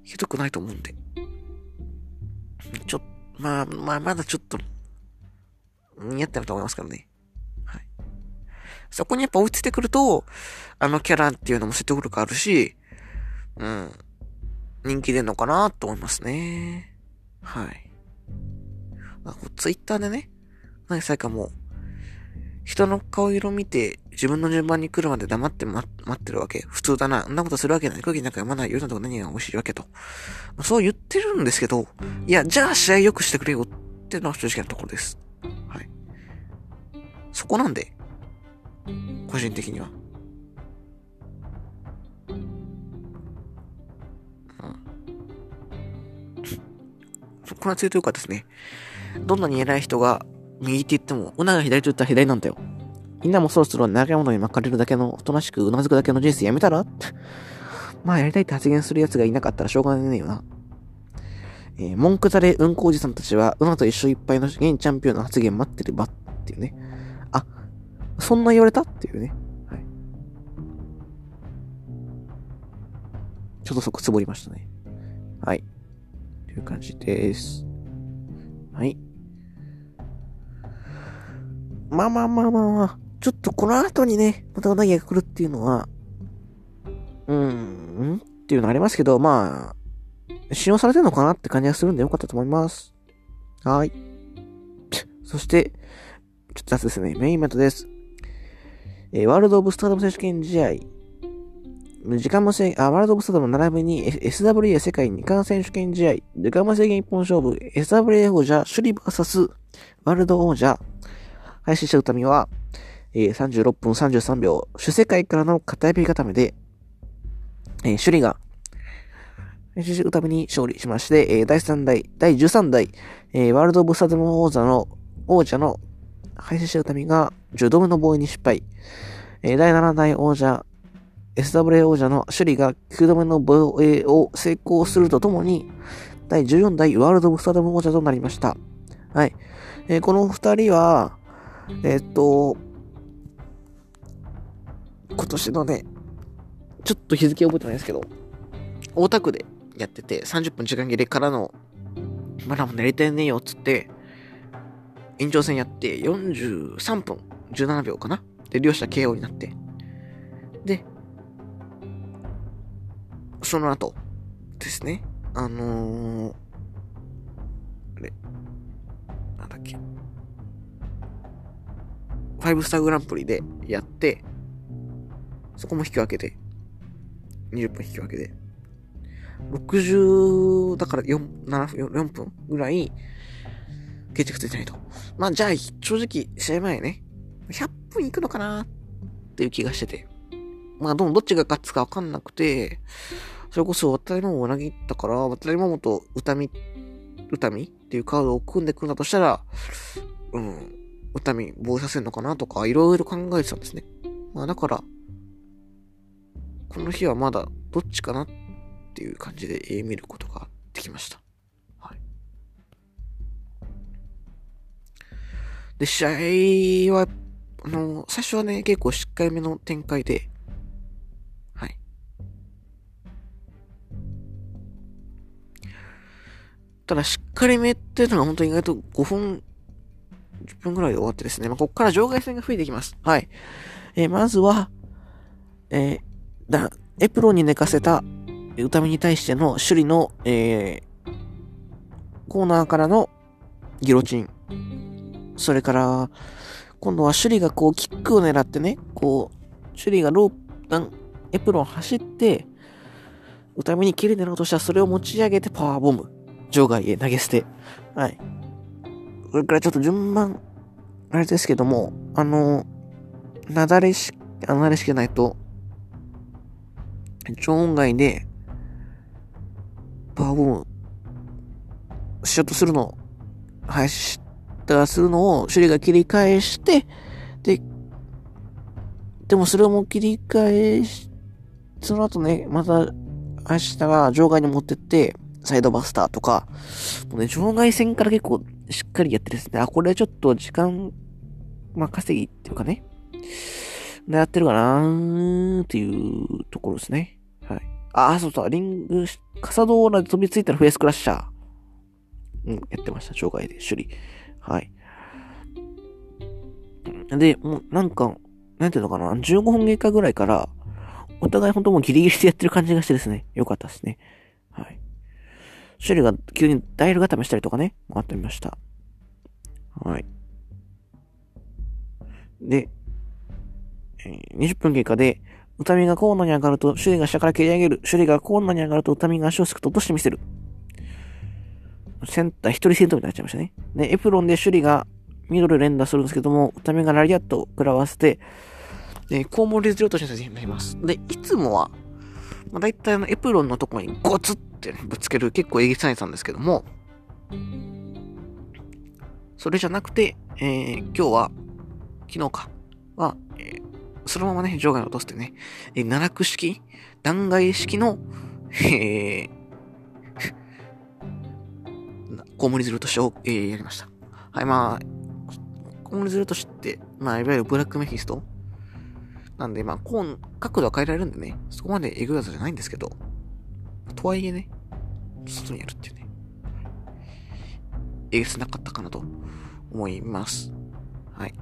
ひどくないと思うんで。ちょ、まあ、まあ、まだちょっと、似合ってると思いますけどね。はい。そこにやっぱ落ちてくると、あのキャラっていうのも説得力あるし、うん。人気出るのかなと思いますね。はい。ツイッターでね、何歳かもう、人の顔色見て自分の順番に来るまで黙って待ってるわけ。普通だな。そんなことするわけない。空気なんか読まないよ。うなとこ何が美味しいわけと。そう言ってるんですけど、いや、じゃあ試合良くしてくれよっていうのは正直なところです。はい。そこなんで、個人的には。そこれは強いというかですね、どんなに偉い人が右って言っても、うなが左と言ったら左なんだよ。みんなもそろそろ投げ物に巻かれるだけの、おとなしくうなずくだけの人生やめたら？*laughs* まあやりたいって発言する奴がいなかったらしょうがねえよな。えー、文句ざれうんこおじさんたちは、うなと一緒いっぱいの現チャンピオンの発言待ってればっていうね。あ、そんな言われた？っていうね。はい。ちょっとそこつぼりましたね。はい。という感じです。はい。まあまあまあまあまあ、ちょっとこの後にね、またうなぎが来るっていうのは、うーん、っていうのありますけど、まあ、使用されてるのかなって感じがするんでよかったと思います。はい。そして、ちょっと雑ですね。メインイベントです。えー、ワールド・オブ・スタードム選手権試合、時間も制あ、ワールドオブスタートの並びに SWA 世界二冠選手権試合、時間も制限一本勝負、SWA 王者、シュリバーサス、ワールド王者、配信した歌見は、えー、36分33秒、主世界からの片指固めで、えー、首里が、配信した歌見に勝利しまして、えー、第3代、第13代、えー、ワールドオブスタートの王座の、王者の、配信した歌見が10度目の防衛に失敗、えー、第7代王者、SWA 王者の首里が9度目の防衛を成功するとともに、第14代ワールドオブスターダム王者となりました。はい。えー、この二人は、えー、っと、今年のね、ちょっと日付覚えてないですけど、大田区でやってて、30分時間切れからの、まだもう寝れてねえよっつって、延長戦やって43分17秒かな？で、両者 KO になって。で、その後ですね、あのー、5スターグランプリでやって、そこも引き分けて、20分引き分けで、60、だから4、7 4分ぐらい、決着ついてないと。まあ、じゃあ、正直、試合前ね、100分いくのかなっていう気がしてて。まあ、どどっちが勝つかわかんなくて、それこそ渡り桃を裏切ったから、渡り桃と歌見、歌見っていうカードを組んでくるんだとしたら、うん、歌見防止させるのかなとか、いろいろ考えてたんですね。まあ、だから、この日はまだどっちかなっていう感じで見ることができました。はい。で、試合は、あの、最初はね、結構しっかりめの展開で、はい。ただ、しっかりめっていうのは本当に意外と5分、10分ぐらいで終わってですね、まあ、ここから場外戦が増えてきます。はい。えー、まずは、えー、だ、エプロンに寝かせた歌見に対しての首里の、えー、コーナーからのギロチン。それから、今度は首里がこうキックを狙ってね、こう、首里がロープ、エプロン走って、歌見に切れてるとしたらそれを持ち上げてパワーボム。場外へ投げ捨て。はい。これからちょっと順番、あれですけども、あの、なだれし、あなだれしけないと、超音外で、パワーボム、しようとするの、走ったらするのを、処理が切り返して、で、でもそれをもう切り返し、その後ね、また、明日が場外に持ってって、サイドバスターとか、もうね、場外戦から結構しっかりやってですね、あ、これちょっと時間、まあ、稼ぎっていうかね、狙ってるかなーっていうところですね。はい。あ、そうそう、リング、カサドーラで飛びついたらフェイスクラッシャー。うん、やってました。障害で、首里。はい。で、もう、なんか、なんていうのかな、15分経過ぐらいから、お互い本当もうギリギリでやってる感じがしてですね、よかったですね。はい。シュリが急にダイヤル固めしたりとかね、あってみました。はい。で、えー、20分経過で、歌見がコーナーに上がると、首里が下から蹴り上げる。首里がコーナーに上がると、歌見が足をすくと落としてみせる。センター、一人セントになっちゃいましたね。で、エプロンで首里がミドル連打するんですけども、歌見がラリアットを食らわせて、で、コウモリズルとしてになります。で、いつもは、まあ、大体あの、エプロンのとこにゴツってぶつける結構えげつないたんですけども、それじゃなくて、えー、今日は、昨日か、は、えー、そのままね、場外に落としてね、えー、奈落式断崖式の、えー、*laughs* コウモリズルとしを、えー、やりました。はい、まあ、コウモリズルとして、まあ、いわゆるブラックメフィストなんで、まあ、コーン、角度は変えられるんでね、そこまでエグい技じゃないんですけど、とはいえね、外にやるっていうね、えげつなかったかなと思います。はい。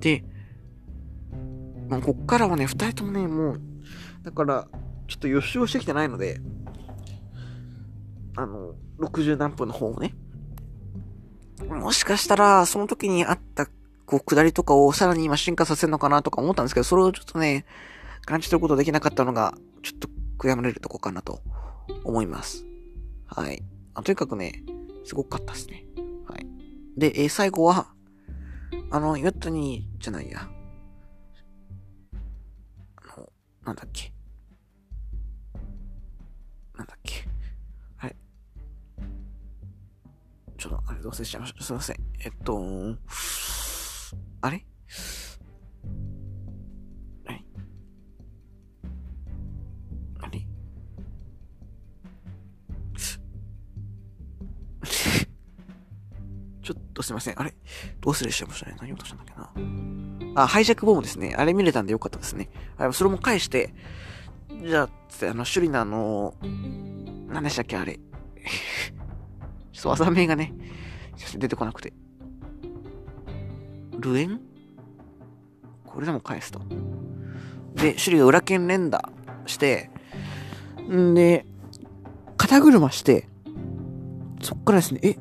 で、まあ、こっからはね、二人ともね、もう、だから、ちょっと予習をしてきてないので、あの、60何分の方をね、もしかしたら、その時にあった、こう、下りとかをさらに今進化させるのかなとか思ったんですけど、それをちょっとね、感じ取ることできなかったのが、ちょっと悔やまれるとこかなと思います。はい。あとにかくね、すごかったですね。はい。で、えー、最後は、あの、ヨットに、じゃないや。あの、なんだっけ。なんだっけ。はい。ちょっと、あれ、忘れちゃいました。すいません。えっと、あれ？とすいません。あれ？どうすれしちゃいましたね。何を落としたんだっけな？あ、ハイジャックボムですね。あれ見れたんでよかったですね。あそれも返して、じゃあ、つって、あの、シュリナの、何でしたっけ、あれ。*laughs* ちょっと技名がね、出てこなくて。ルエン？これでも返すと。で、シュリが裏剣連打して、んで、肩車して、そっからですね、え、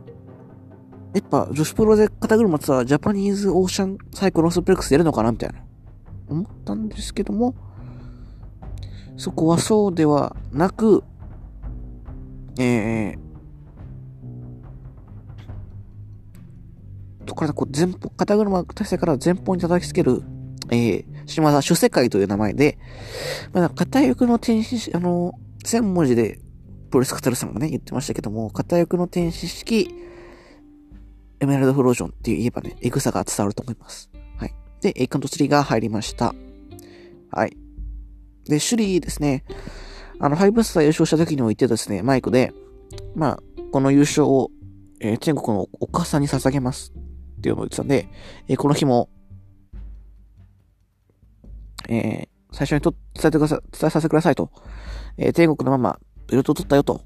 やっぱ女子プロで肩車ってさ、ジャパニーズオーシャンサイクロスプレックスやるのかなみたいな。思ったんですけども、そこはそうではなく、えー、とからこう前方、肩車体勢から前方に叩きつける、えー、島田主世界という名前で、まあ、片翼の天使、あの、千文字で、プロレスカタルさんがね、言ってましたけども、片翼の天使式、エメラルドフロージョンって言えばね、エグさが伝わると思います。はい。で、エイカント3が入りました。はい。で、シュリーですね、あの、ファイブスター優勝した時にも言ってですね、マイクで、まあ、この優勝を、えー、天国のお母さんに捧げますっていうのを言ってたんで、えー、この日も、えー、最初にと伝えてください、伝えさせてくださいと。えー、天国のママ、ベルトを取ったよと。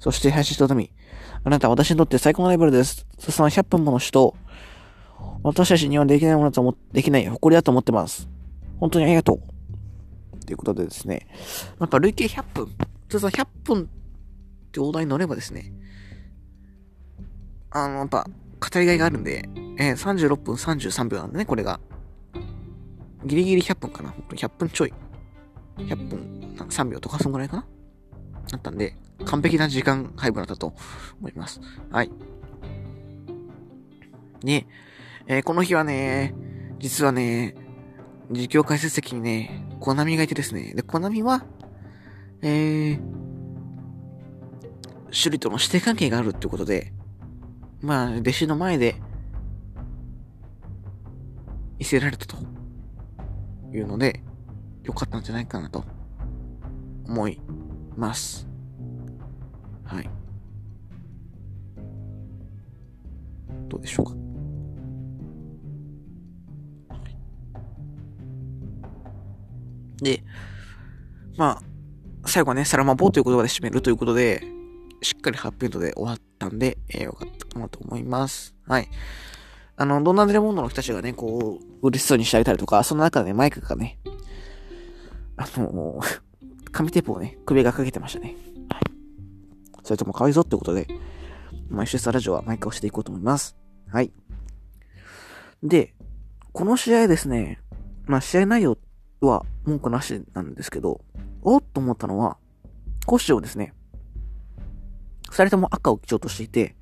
そして配信したみ、あなたは私にとって最高のライバルです。そさん100分もの人、私たちにはできないものだと思、できない誇りだと思ってます。本当にありがとう。ということでですね、やっぱ累計100分、通算100分って大台に乗ればですね、あの、やっぱ、語りがいがあるんで、えー、36分33秒なんでね、これが。ギリギリ100分かな。100分ちょい。100分3秒とか、そんぐらいかなだったんで、完璧な時間配分だったと思います。はい。で、えー、この日はね、実はね、実況解説席にね、コナミがいてですね。で、コナミは、えー、シュリとの師弟関係があるってことで、まあ、弟子の前で、見せられたというので、よかったんじゃないかなと思います。はい。どうでしょうか。で、まあ、最後はね、サラマボーという言葉で締めるということで、しっかりハッピーエンドで終わったんで、えー、よかったかなと思います。はい。あの、ドナデレモンドの人たちがね、こう、嬉しそうにしてあげたりとか、その中で、マイクがね、あの、紙テープをね、首がかけてましたね。それとも可愛いぞってことで、毎週スラジオはマイクをしていこうと思います。はい。で、この試合ですね、まあ試合内容は文句なしなんですけど、おっと思ったのは、コッシュをですね、二人とも赤を基調としていて、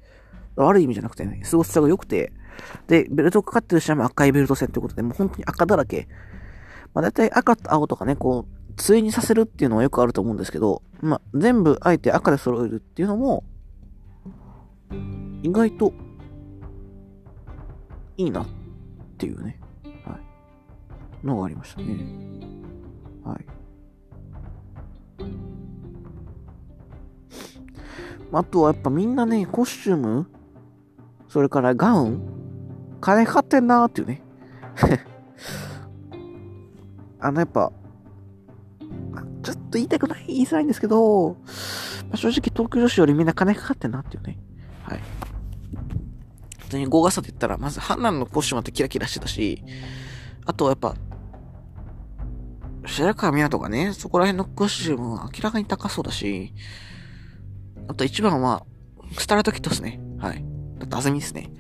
悪い意味じゃなくてね、過ごしさが良くて、で、ベルトかかってる試合も赤いベルト戦ということで、もう本当に赤だらけ。まあ大体赤と青とかね、こう、対にさせるっていうのはよくあると思うんですけど、まあ全部あえて赤で揃えるっていうのも、意外と、いいなっていうね。はいのがありましたね。はい。あとはやっぱみんなね、コスチューム、それからガウン、金かかってんなーっていうね。*laughs* あのやっぱ、ちょっと言いたくない、言いづらいんですけど、まあ、正直東京女子よりみんな金かかってんなっていうね。はい。普通に豪華さって言ったら、まずハンナのコスチュームってキラキラしてたし、あとやっぱ、白川湊とかね、そこら辺のコスチュームは明らかに高そうだし、あと一番は、スタートキットですね。はい。あと、あずみですね。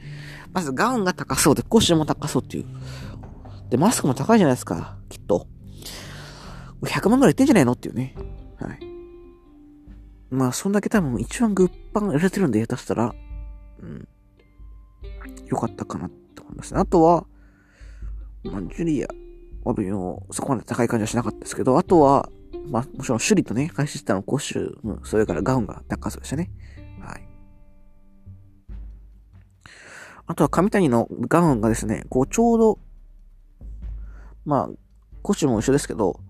まず、ガウンが高そうで、コスチュームも高そうっていう。で、マスクも高いじゃないですか、きっと。100万ぐらいいってんじゃないの？っていうね。はい。まあ、そんだけ多分一番グッパン売れてるんで下手したら、うん。よかったかなって思いますね。あとは、まあ、ジュリア、まあ、そこまで高い感じはしなかったですけど、あとは、まあ、もちろん、首里とね、開始したのコッシュ、うん、それからガウンが高そうでしたね。はい。あとは、上谷のガウンがですね、こう、ちょうど、まあ、コッシュも一緒ですけど、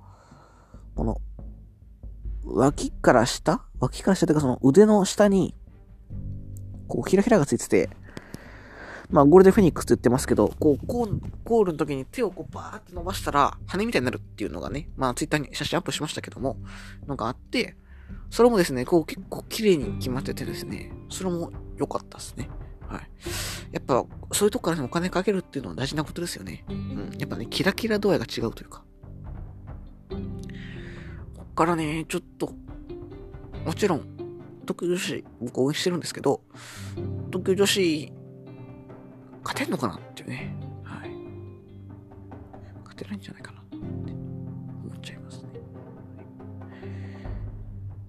この、脇から下？脇から下というか、その腕の下に、こう、ひらひらがついてて、まあ、ゴールデンフェニックスって言ってますけど、こう、ゴーゴールの時に手をこうバーって伸ばしたら、羽みたいになるっていうのがね、まあ、ツイッターに写真アップしましたけども、のがあって、それもですね、こう結構綺麗に決まっててですね、それも良かったですね。はい。やっぱ、そういうとこからお金かけるっていうのは大事なことですよね。うん。やっぱね、キラキラ度合いが違うというか。からね、ちょっと、もちろん、東京女子、僕応援してるんですけど、東京女子、勝てんのかなっていうね。はい。勝てないんじゃないかなって思っちゃいますね。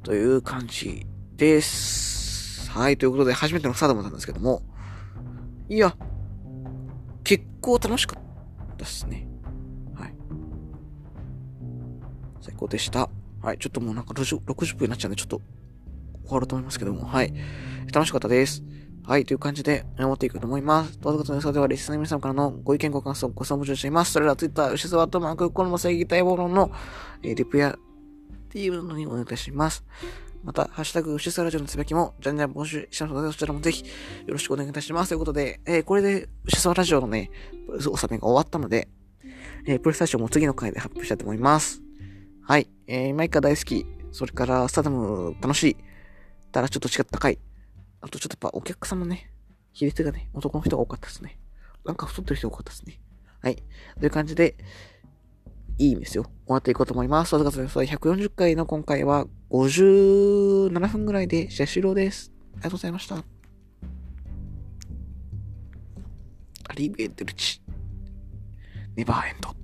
という感じです。はい。ということで、初めてのスタートなんですけども、いや、結構楽しかったですね。はい。最高でした。はい。ちょっともうなんか60分になっちゃうんで、ちょっと終わると思いますけども、はい。楽しかったです。はい。という感じで、思っていくと思います。どうぞの予想では、リスナーの皆様からのご意見、ご感想、ご質問募集しています。それでは、ツイッター、牛沢とマーク、この正義待望論の、えー、リプや、っていうのにお願いいたします。また、ハッシュタグ、牛沢ラジオのつぶやきも、じゃんじゃん募集しますので、そちらもぜひ、よろしくお願いいたします。ということで、えー、これで、牛沢ラジオのね、納めが終わったので、えー、プレスタジオも次の回で発表したいと思います。はい。えー、マイカ大好き。それから、スタダム楽しい。たらちょっと違った回。あとちょっとやっぱお客様ね、比率がね、男の人が多かったですね。なんか太ってる人多かったですね。はい。という感じで、いい意味ですよ。終わっていこうと思います。それ140回の今回は57分ぐらいで試合終了です。ありがとうございました。アリベンテルチ。ネバーエンド。